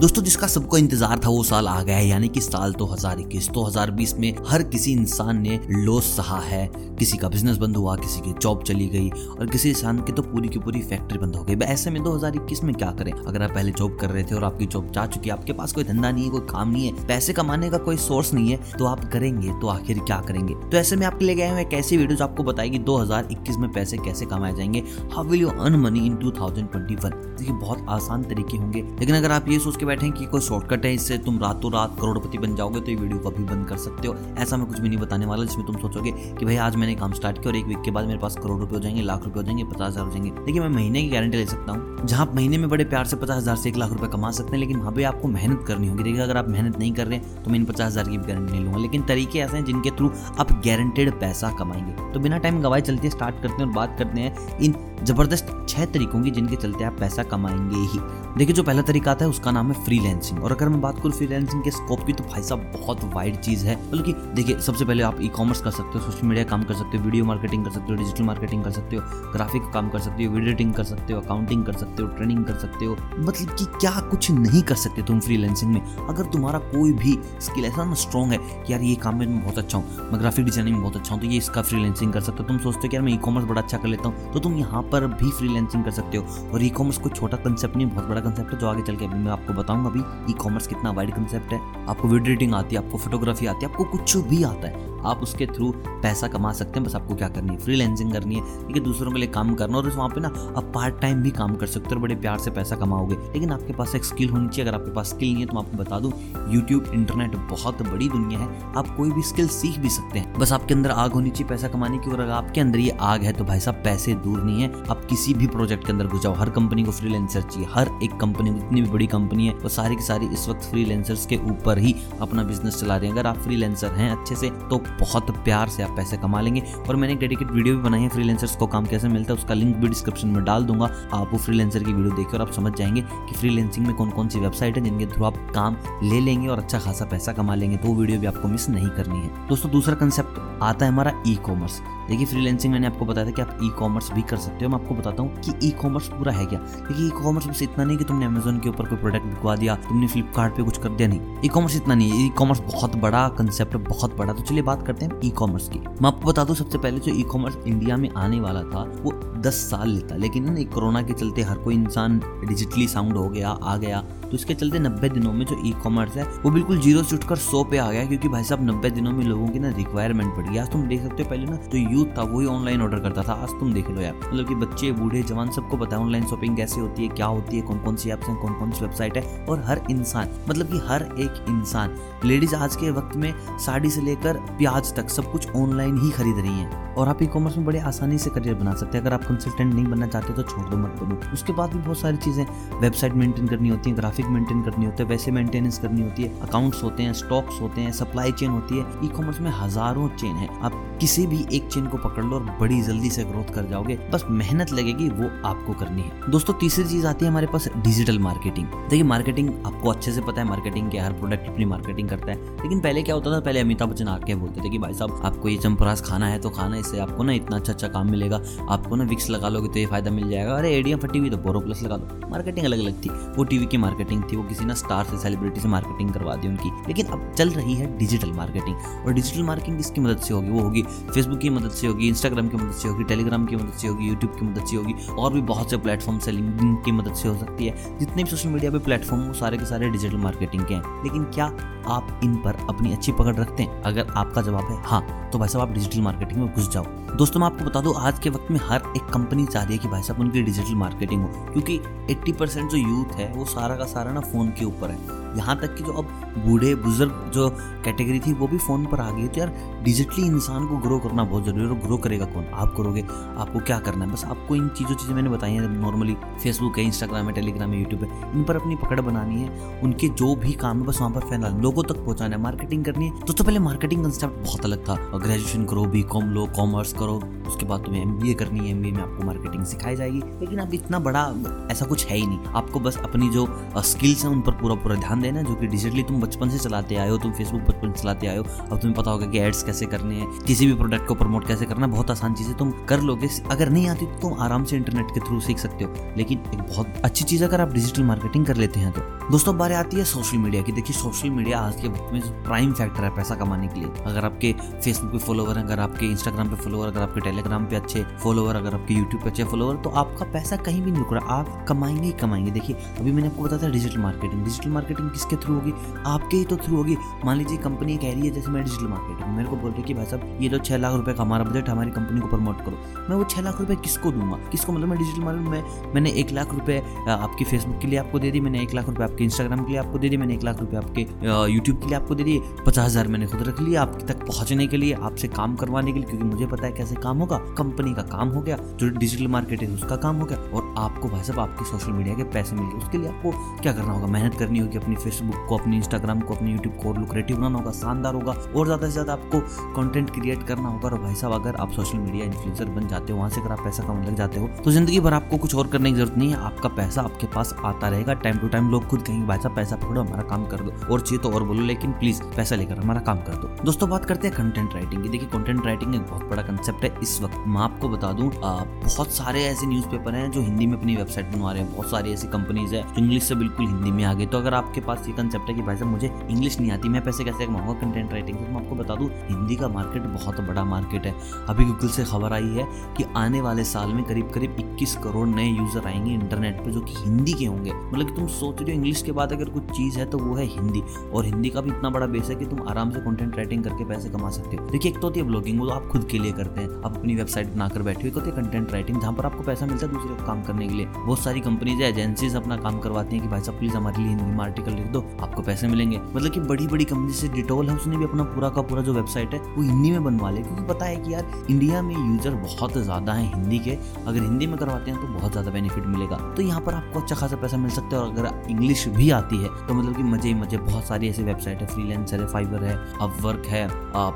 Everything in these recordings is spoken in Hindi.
दोस्तों, जिसका सबको इंतज़ार था वो साल आ गया है, यानी कि साल 2021 2020 में हर किसी इंसान ने लॉस सहा है। किसी का बिज़नेस बंद हुआ, किसी की जॉब चली गई, और किसी इंसान की तो पूरी की पूरी फैक्ट्री बंद हो गई। ऐसे में 2021 में क्या करें? अगर आप पहले जॉब कर रहे थे और आपकी जॉब जा चुकी है, आपके पास कोई धंधा नहीं है, कोई काम नहीं है, पैसे कमाने का कोई सोर्स नहीं है तो आप करेंगे तो आखिर क्या करेंगे? तो ऐसे में आपके लिए गए हुए एक ऐसी वीडियो आपको बताएगी दो हज़ार इक्कीस में पैसे कैसे कमाए जाएँगे। How will you earn money in two देखिए, बहुत आसान तरीके होंगे, लेकिन अगर आप ये सोच के बैठे कि कोई शॉर्टकट है इससे तुम रातों रात करोड़पति बन जाओगे तो ये वीडियो को अभी बंद कर सकते हो। ऐसा मैं कुछ भी नहीं बताने वाला जिसमें तुम सोचोगे कि भाई आज मैंने काम स्टार्ट किया और एक वीक के बाद मेरे पास करोड़ रुपए हो जाएँगे, लाख रुपए हो जाएँगे, पचास हज़ार हो जाएँगे। देखिए, मैं महीने की गारंटी ले सकता हूँ। जहाँ महीने में बड़े प्यार से पचास हज़ार से एक लाख रुपये कमा सकते हैं, लेकिन वहाँ पे आपको मेहनत करनी होगी। देखिए, अगर आप मेहनत नहीं कर रहे हैं तो मैं इन पचास हज़ार की गारंटी नहीं लूँगा। लेकिन तरीके ऐसे हैं जिनके थ्रू आप गारंटेड पैसा कमाएँगे। तो बिना टाइम गवाए चलते स्टार्ट करते हैं और बात करते हैं इन ज़बरदस्त छह तरीकों की जिनके चलते आप पैसा कमाएँगे ही देखिए जो पहला तरीका आता है उसका नाम है फ्रीलैंसिंग और अगर मैं बात करूँ फ्रीलैंसिंग के स्कोप की तो भाई साहब बहुत वाइड चीज़ है बल्कि देखिए सबसे पहले आप ई कॉमर्स कर सकते हो सोशल मीडिया काम कर सकते हो वीडियो मार्केटिंग कर सकते हो डिजिटल मार्केटिंग कर सकते हो ग्राफिक काम कर सकते हो एडिटिंग कर सकते हो अकाउंटिंग कर सकते हो ट्रेनिंग कर सकते हो मतलब कि क्या कुछ नहीं कर सकते तुम फ्रीलैंसिंग में अगर तुम्हारा कोई भी स्किल ऐसा ना स्ट्रॉन्ग है कि यार ये काम में बहुत अच्छा हूँ मैं ग्राफिक डिज़ाइनिंग में बहुत अच्छा हूँ तो ये इसका फ्रीलैंसिंग कर सकते हो तुम सोचते हो कि यार मैं ई कॉमर्स बड़ा अच्छा कर लेता हूँ तो तुम यहाँ पर भी फ्रीलैंसिंग कर सकते हो। और ई कॉमर्स कोई छोटा कंसेप्ट नहीं, बहुत बड़ा कंसेप्ट है, जो आगे चल के अभी मैं आपको बताऊँगा अभी। ई कॉमर्स कितना वाइड कंसेप्ट है। आपको वीडियो एडिटिंग आती है, आपको फोटोग्राफी आती है, आपको कुछ भी आता है। आप उसके थ्रू पैसा कमा सकते हैं, बस आपको क्या करनी है? फ्रीलैंसिंग करनी है, ठीक है, दूसरों के लिए काम करना और वहाँ पे ना आप पार्ट टाइम भी काम कर सकते हो बड़े प्यार से पैसा कमाओगे। लेकिन आपके पास एक स्किल होनी चाहिए, अगर आपके पास स्किल नहीं है तो मैं आपको बता दूँ यूट्यूब इंटरनेट बहुत बड़ी दुनिया है, आप कोई भी स्किल सीख भी सकते हैं। बस आपके अंदर आग होनी चाहिए पैसा कमाने की, और अगर आपके अंदर ये आग है तो भाई साहब, पैसे दूर नहीं है। आप किसी भी प्रोजेक्ट के अंदर घुस जाओ, हर कंपनी को फ्रीलेंसर चाहिए, हर एक कंपनी जितनी भी बड़ी कंपनी है, वो सारी की सारी इस वक्त फ्रीलेंसर्स के ऊपर ही अपना बिज़नेस चला रहे हैं। अगर आप फ्रीलेंसर हैं अच्छे से तो बहुत प्यार से आप पैसे कमा लेंगे। और मैंने एक डेडिकेट वीडियो भी बनाई है फ्रीलेंसर्स को काम कैसे मिलता है, उसका लिंक भी डिस्क्रिप्शन में डाल दूँगा। आप वो फ्रीलेंसर की वीडियो देखिए और आप समझ जाएँगे कि फ्रीलेंसिंग में कौन कौन सी वेबसाइट है जिनके थ्रू आप काम ले लेंगे और अच्छा खासा पैसा कमा लेंगे। तो वो वीडियो भी आपको मिस नहीं करनी है। दोस्तों, दूसरा कंसेप्ट आता है हमारा ई कॉमर्स देखिए फ्रीलैंसिंग मैंने आपको बताया था कि आप ई कॉमर्स भी कर सकते हो। मैं आपको बताता हूँ कि ई कॉमर्स पूरा है क्या? देखिए ई कॉमर्स बस इतना नहीं कि तुमने अमेजोन के ऊपर कोई प्रोडक्ट बिकवा दिया, तुमने फ्लिपकार्ट पे कुछ कर दिया, नहीं। ई कॉमर्स इतना नहीं ई कॉमर्स बहुत बड़ा कंसेप्ट बहुत बड़ा। तो चलिए बात करते हैं ई कॉमर्स की। मैं आपको बता दूँ, सबसे पहले जो ई कॉमर्स इंडिया में आने वाला था, वो दस साल लेता। लेकिन ना कोरोना के चलते हर कोई इंसान डिजिटली साउंड हो गया, आ गया। तो इसके चलते नब्बे दिनों में जो ई कॉमर्स है, वो बिल्कुल ज़ीरो से उठकर सौ पे आ गया क्योंकि भाई साहब नब्बे दिनों में लोगों की ना रिक्वायरमेंट बढ़। गई आज तुम देख सकते हो, पहले ना जो यूथ था वही ऑनलाइन ऑर्डर करता था। आज तुम देख लो यार मतलब कि बच्चे, बूढ़े, जवान सबको पता है ऑनलाइन शॉपिंग कैसे होती है, क्या होती है कौन कौन सी एप्स है कौन कौन सी वेबसाइट है, और हर इंसान मतलब कि हर एक इंसान लेडीज़ आज के वक्त में साड़ी से लेकर प्याज तक सब कुछ ऑनलाइन ही खरीद रही है। और आप ई कॉमर्स में बड़े आसानी से करियर बना सकते हैं। अगर आप कंसल्टेंट नहीं बनना चाहते तो छोड़ दो, मत करो उसके बाद भी बहुत सारी चीज़ें वेबसाइट मेंटेन करनी होती है। मेंटेन करनी होती है, वैसे मेंटेनेंस करनी होती है। अकाउंट्स होते हैं स्टॉक्स होते हैं सप्लाई चेन होती है। ई कॉमर्स में हज़ारों चेन है। आप किसी भी एक चेन को पकड़ लो और बड़ी जल्दी से ग्रोथ कर जाओगे। बस मेहनत लगेगी, वो आपको करनी है। दोस्तों, तीसरी चीज़ आती है हमारे पास डिजिटल मार्केटिंग देखिए मार्केटिंग आपको अच्छे से पता है मार्केटिंग के हर प्रोडक्ट अपनी मार्केटिंग करता है। लेकिन पहले क्या होता था? पहले अमिताभ बच्चन आके बोलते थे कि, भाई साहब, आपको ये चंपरास खाना है तो खाना, इससे आपको ना इतना अच्छा अच्छा काम मिलेगा। आपको ना विक्स लगा लोगे तो ये फ़ायदा मिल जाएगा। अरे एडियम फटी हुई तो बोरो प्लस लगा दो। मार्केटिंग अलग अलग थी। वो टीवी की मार्केटिंग थी। वो किसी ना स्टार से सेलिब्रिटी से मार्केटिंग करवा दी उनकी। लेकिन अब चल रही है डिजिटल मार्केटिंग और डिजिटल मार्केटिंग किसकी मदद से होगी? वो होगी फेसबुक की मदद से होगी इंस्टाग्राम की मदद से होगी टेलीग्राम की मदद से होगी यूट्यूब की मदद से होगी, और भी बहुत से प्लेटफॉर्म से लिंकिंग की मदद से हो सकती है। जितने भी सोशल मीडिया पे प्लेटफॉर्म वो सारे के सारे डिजिटल मार्केटिंग के हैं। लेकिन क्या आप इन पर अपनी अच्छी पकड़ रखते हैं? अगर आपका जवाब है हाँ तो भाई साहब आप डिजिटल मार्केटिंग में घुस जाओ। दोस्तों, मैं आपको बता दूँ, आज के वक्त में हर एक कंपनी चाह रही है कि भाई साहब उनकी डिजिटल मार्केटिंग हो, क्योंकि 80 परसेंट जो यूथ है, वो सारा का सारा ना फ़ोन के ऊपर है। यहाँ तक कि जो अब बूढ़े बुज़ुर्ग जो कैटेगरी थी, वो भी फ़ोन पर आ गई तो यार डिजिटली इंसान को ग्रो करना बहुत ज़रूरी है और ग्रो करेगा कौन? आप करोगे, आपको क्या करना है? बस आपको इन चीज़ों, चीज़ें मैंने बताई हैं। नॉर्मली फेसबुक है इंस्टाग्राम है टेलीग्राम है यूट्यूब है, इन पर अपनी पकड़ बनानी है। उनके जो भी काम है, बस वहाँ पर फैलाना लोगों तक पहुँचाना है। मार्केटिंग करनी है। दोस्तों पहले मार्केटिंग कंसेप्ट बहुत अलग था। ग्रेजुएशन करो बी कॉम लो कॉमर्स करो करो उसके बाद तुम्हें एमबीए करनी है। एमबीए में आपको मार्केटिंग सिखाई जाएगी। लेकिन अब इतना बड़ा ऐसा कुछ है ही नहीं। आपको बस अपनी जो स्किल्स हैं, उन पर पूरा पूरा ध्यान देना जो कि डिजिटली तुम बचपन से चलाते आए हो, तुम फेसबुक बचपन से चलाते आए हो, अब तुम्हें पता होगा कि एड्स कैसे करने हैं, किसी भी प्रोडक्ट को प्रमोट कैसे करना, बहुत आसान चीज़ है तुम कर लोगे। अगर नहीं आती तो तुम आराम से इंटरनेट के थ्रू सीख सकते हो। लेकिन एक बहुत अच्छी चीज़ अगर आप डिजिटल मार्केटिंग कर लेते हैं तो। दोस्तों बारे आती है सोशल मीडिया की। देखिए सोशल मीडिया आज के वक्त में प्राइम फैक्टर है पैसा कमाने के लिए। अगर आपके फेसबुक पे फॉलोवर अगर आपके इंस्टाग्राम पे फॉलोवर अगर आपके टेलीग्राम पे अच्छे फॉलोवर अगर आपके यूट्यूब पे अच्छे फॉलोवर तो आपका पैसा कहीं भी नहीं रुक रहा। आप कमाएँगे ही कमाएँगे। देखिए, अभी मैंने आपको बताया था डिजिटल मार्केटिंग डिजिटल मार्केटिंग किसके थ्रू होगी? आपके ही तो थ्रू होगी। मान लीजिए कंपनी कह रही है, जैसे मैं डिजिटल मार्केटिंग मेरे को बोल रही है कि भाई साहब, ये जो छह लाख रुपए का हमारा बजट हमारी कंपनी को प्रमोट करो। मैं वो छह लाख रुपए किसको दूँगा? किसको मतलब मैं डिजिटल मार्केटिंग में, मैंने एक लाख रुपए आपकी फेसबुक के लिए आपको दे दी, मैंने एक लाख रुपए आपके इंस्टाग्राम के लिए आपको दे दी, मैंने एक लाख रुपए आपके यूट्यूब के लिए आपको दे दिए पचास हज़ार मैंने खुद रख लिया आप तक पहुँचने के लिए, आपसे काम करवाने के लिए, क्योंकि मुझे पता है कैसे काम होगा। कंपनी का काम हो गया, जो डिजिटल मार्केटिंग उसका काम हो गया। और आपको भाई साहब, आपके सोशल मीडिया के पैसे मिल गए, उसके लिए आपको क्या करना होगा? मेहनत करनी होगी अपनी। फेसबुक को, अपनी इंस्टाग्राम को, अपनी यूट्यूब को और लुक्रेटिव बनाना होगा, शानदार होगा और ज़्यादा से ज़्यादा आपको कंटेंट क्रिएट करना होगा। और भाई साहब, अगर आप सोशल मीडिया इन्फ्लुएंसर बन जाते हो, वहाँ से अगर आप पैसा कमाने लग जाते हो तो ज़िंदगी भर आपको कुछ और करने की ज़रूरत नहीं है। आपका पैसा आपके पास आता रहेगा। टाइम टू टाइम लोग खुद कहेंगे, भाई साहब, पैसा पकड़ो, हमारा काम कर दो। और चाहिए तो और बोलो, लेकिन प्लीज़ पैसा लेकर हमारा काम कर दो। दोस्तों, बात करते हैं कंटेंट राइटिंग की। देखिए कंटेंट राइटिंग एक बहुत बड़ा कंसेप्ट है। इस वक्त मैं आपको बता दूँ बहुत सारे ऐसे न्यूज़पेपर हैं जो हिंदी में अपनी वेबसाइट बनवा रहे हैं। बहुत सारी ऐसी कंपनीज़ है जो इंग्लिश से बिल्कुल हिंदी में आ गए तो अगर आपके पास ये कंसेप्ट है कि भाई साहब मुझे इंग्लिश नहीं आती, मैं पैसे कैसे कमाऊँगा कंटेंट राइटिंग से? मैं आपको बता दूँ, हिंदी का मार्केट बहुत बड़ा मार्केट है। अभी गूगल से खबर आई है कि आने वाले साल में करीब करीब 21 करोड़ नए यूज़र आएँगे इंटरनेट पे, जो कि हिंदी के होंगे। मतलब कि तुम सोच रहे हो इंग्लिश के बाद अगर कुछ चीज़ है तो वो है हिंदी। और हिंदी का भी इतना बड़ा बेस है कि तुम आराम से कंटेंट राइटिंग करके पैसे कमा सकते हो। देखिए, एक तो होती है ब्लॉगिंग वो तो आप खुद के लिए करते हैं। आप अपनी वेबसाइट बनाकर बैठे हो होती है कंटेंट राइटिंग जहाँ पर आपको पैसा मिलता है दूसरे काम करने के लिए। बहुत सारी कंपनीज़ एजेंसीज अपना काम करवाती हैं कि भाई साहब प्लीज़ हमारे लिए हिंदी में आर्टिकल लिख दो, आपको पैसे मिलेंगे। मतलब कि बड़ी बड़ी कंपनी से डिटोल है उसने भी अपना पूरा का पूरा जो वेबसाइट है, वो हिंदी में बनवा ले क्योंकि पता है कि यार इंडिया में यूज़र बहुत ज़्यादा है हिंदी के। अगर हिंदी में करवाते हैं तो बहुत ज़्यादा बेनिफिट मिलेगा। तो यहाँ पर आपको अच्छा खासा पैसा मिल सकता है और अगर इंग्लिश भी आती है तो मतलब कि मज़े मज़े, बहुत सारी ऐसी वेबसाइट है फ्रीलेंसर है फाइवर है अपवर्क है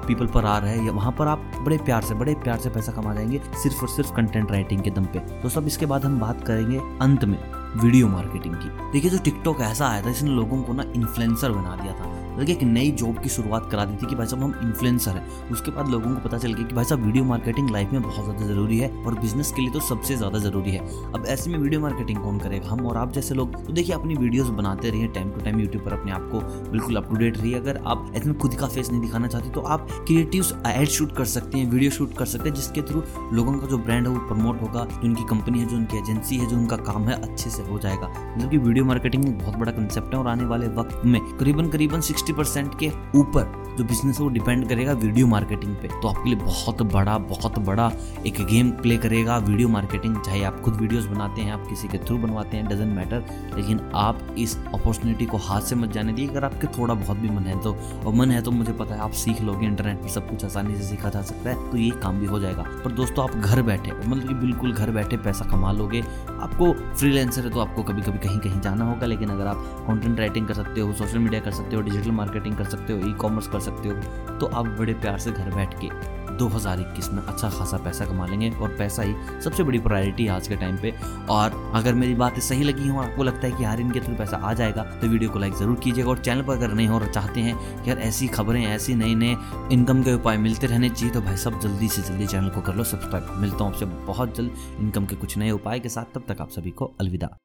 पीपल पर आर है वहाँ पर आप बड़े प्यार से, बड़े प्यार से पैसा कमा जाएँगे, सिर्फ़ और सिर्फ़ कंटेंट राइटिंग के दम पे। तो सब इसके बाद हम बात करेंगे अंत में। वीडियो मार्केटिंग की। देखिए जो टिकटॉक ऐसा आया था, इसने लोगों को ना इन्फ्लुएंसर बना दिया था। बल्कि एक नई जॉब की शुरुआत करा दी थी कि भाई साहब हम इन्फ्लुएंसर हैं। उसके बाद लोगों को पता चल गया कि भाई साहब वीडियो मार्केटिंग लाइफ में बहुत ज़्यादा ज़रूरी है और बिज़नेस के लिए तो सबसे ज़्यादा ज़रूरी है। अब ऐसे में वीडियो मार्केटिंग कौन करेगा? हम और आप जैसे लोग तो देखिए अपनी वीडियोज़ बनाते रहिए टाइम टू टाइम यूट्यूब पर अपने आप को बिल्कुल अप टू डेट रहिए। अगर आप ऐसे में खुद का फेस नहीं दिखाना चाहते तो आप क्रिएटिव एड शूट कर सकते हैं वीडियो शूट कर सकते हैं, जिसके थ्रू लोगों का जो ब्रांड है वो प्रमोट होगा, जो उनकी कंपनी है, जो उनकी एजेंसी है, जो उनका काम है, अच्छे से हो जाएगा। मतलब कि वीडियो मार्केटिंग एक बहुत बड़ा कंसेप्ट है और आने वाले वक्त में करीबन करीबन सिक्सटी परसेंट के ऊपर जो बिज़नेस है वो डिपेंड करेगा वीडियो मार्केटिंग पे। तो आपके लिए बहुत बड़ा बहुत बड़ा एक गेम प्ले करेगा वीडियो मार्केटिंग चाहे आप खुद वीडियोस बनाते हैं, आप किसी के थ्रू बनवाते हैं डजेंट मैटर लेकिन आप इस अपॉर्चुनिटी को हाथ से मत जाने दिए अगर आपके थोड़ा बहुत भी मन है तो और मन है तो मुझे पता है आप सीख लोगे इंटरनेट पर सब कुछ आसानी से सीखा जा सकता है तो ये काम भी हो जाएगा। पर दोस्तों, आप घर बैठे मतलब कि बिल्कुल घर बैठे पैसा कमा लोगे। आपको फ्रीलेंसर है तो आपको कभी कभी कहीं कहीं जाना होगा, लेकिन अगर आप कंटेंट राइटिंग कर सकते हो सोशल मीडिया कर सकते हो डिजिटल मार्केटिंग कर सकते हो ई कॉमर्स कर सकते हो तो आप बड़े प्यार से घर बैठ के 2021 में अच्छा खासा पैसा कमा लेंगे और पैसा ही सबसे बड़ी प्रायोरिटी है आज के टाइम पे। और अगर मेरी बातें सही लगी हो, आपको लगता है कि यार इनके थ्रू पैसा आ जाएगा तो वीडियो को लाइक ज़रूर कीजिएगा। और चैनल पर अगर नहीं हो और चाहते हैं कि यार ऐसी खबरें, ऐसी नए नए इनकम के उपाय मिलते रहने चाहिए तो भाई सब जल्दी से जल्दी चैनल को कर लो सब्सक्राइब मिलता हूँ आपसे बहुत जल्द इनकम के कुछ नए उपाय के साथ। तब तक आप सभी को अलविदा।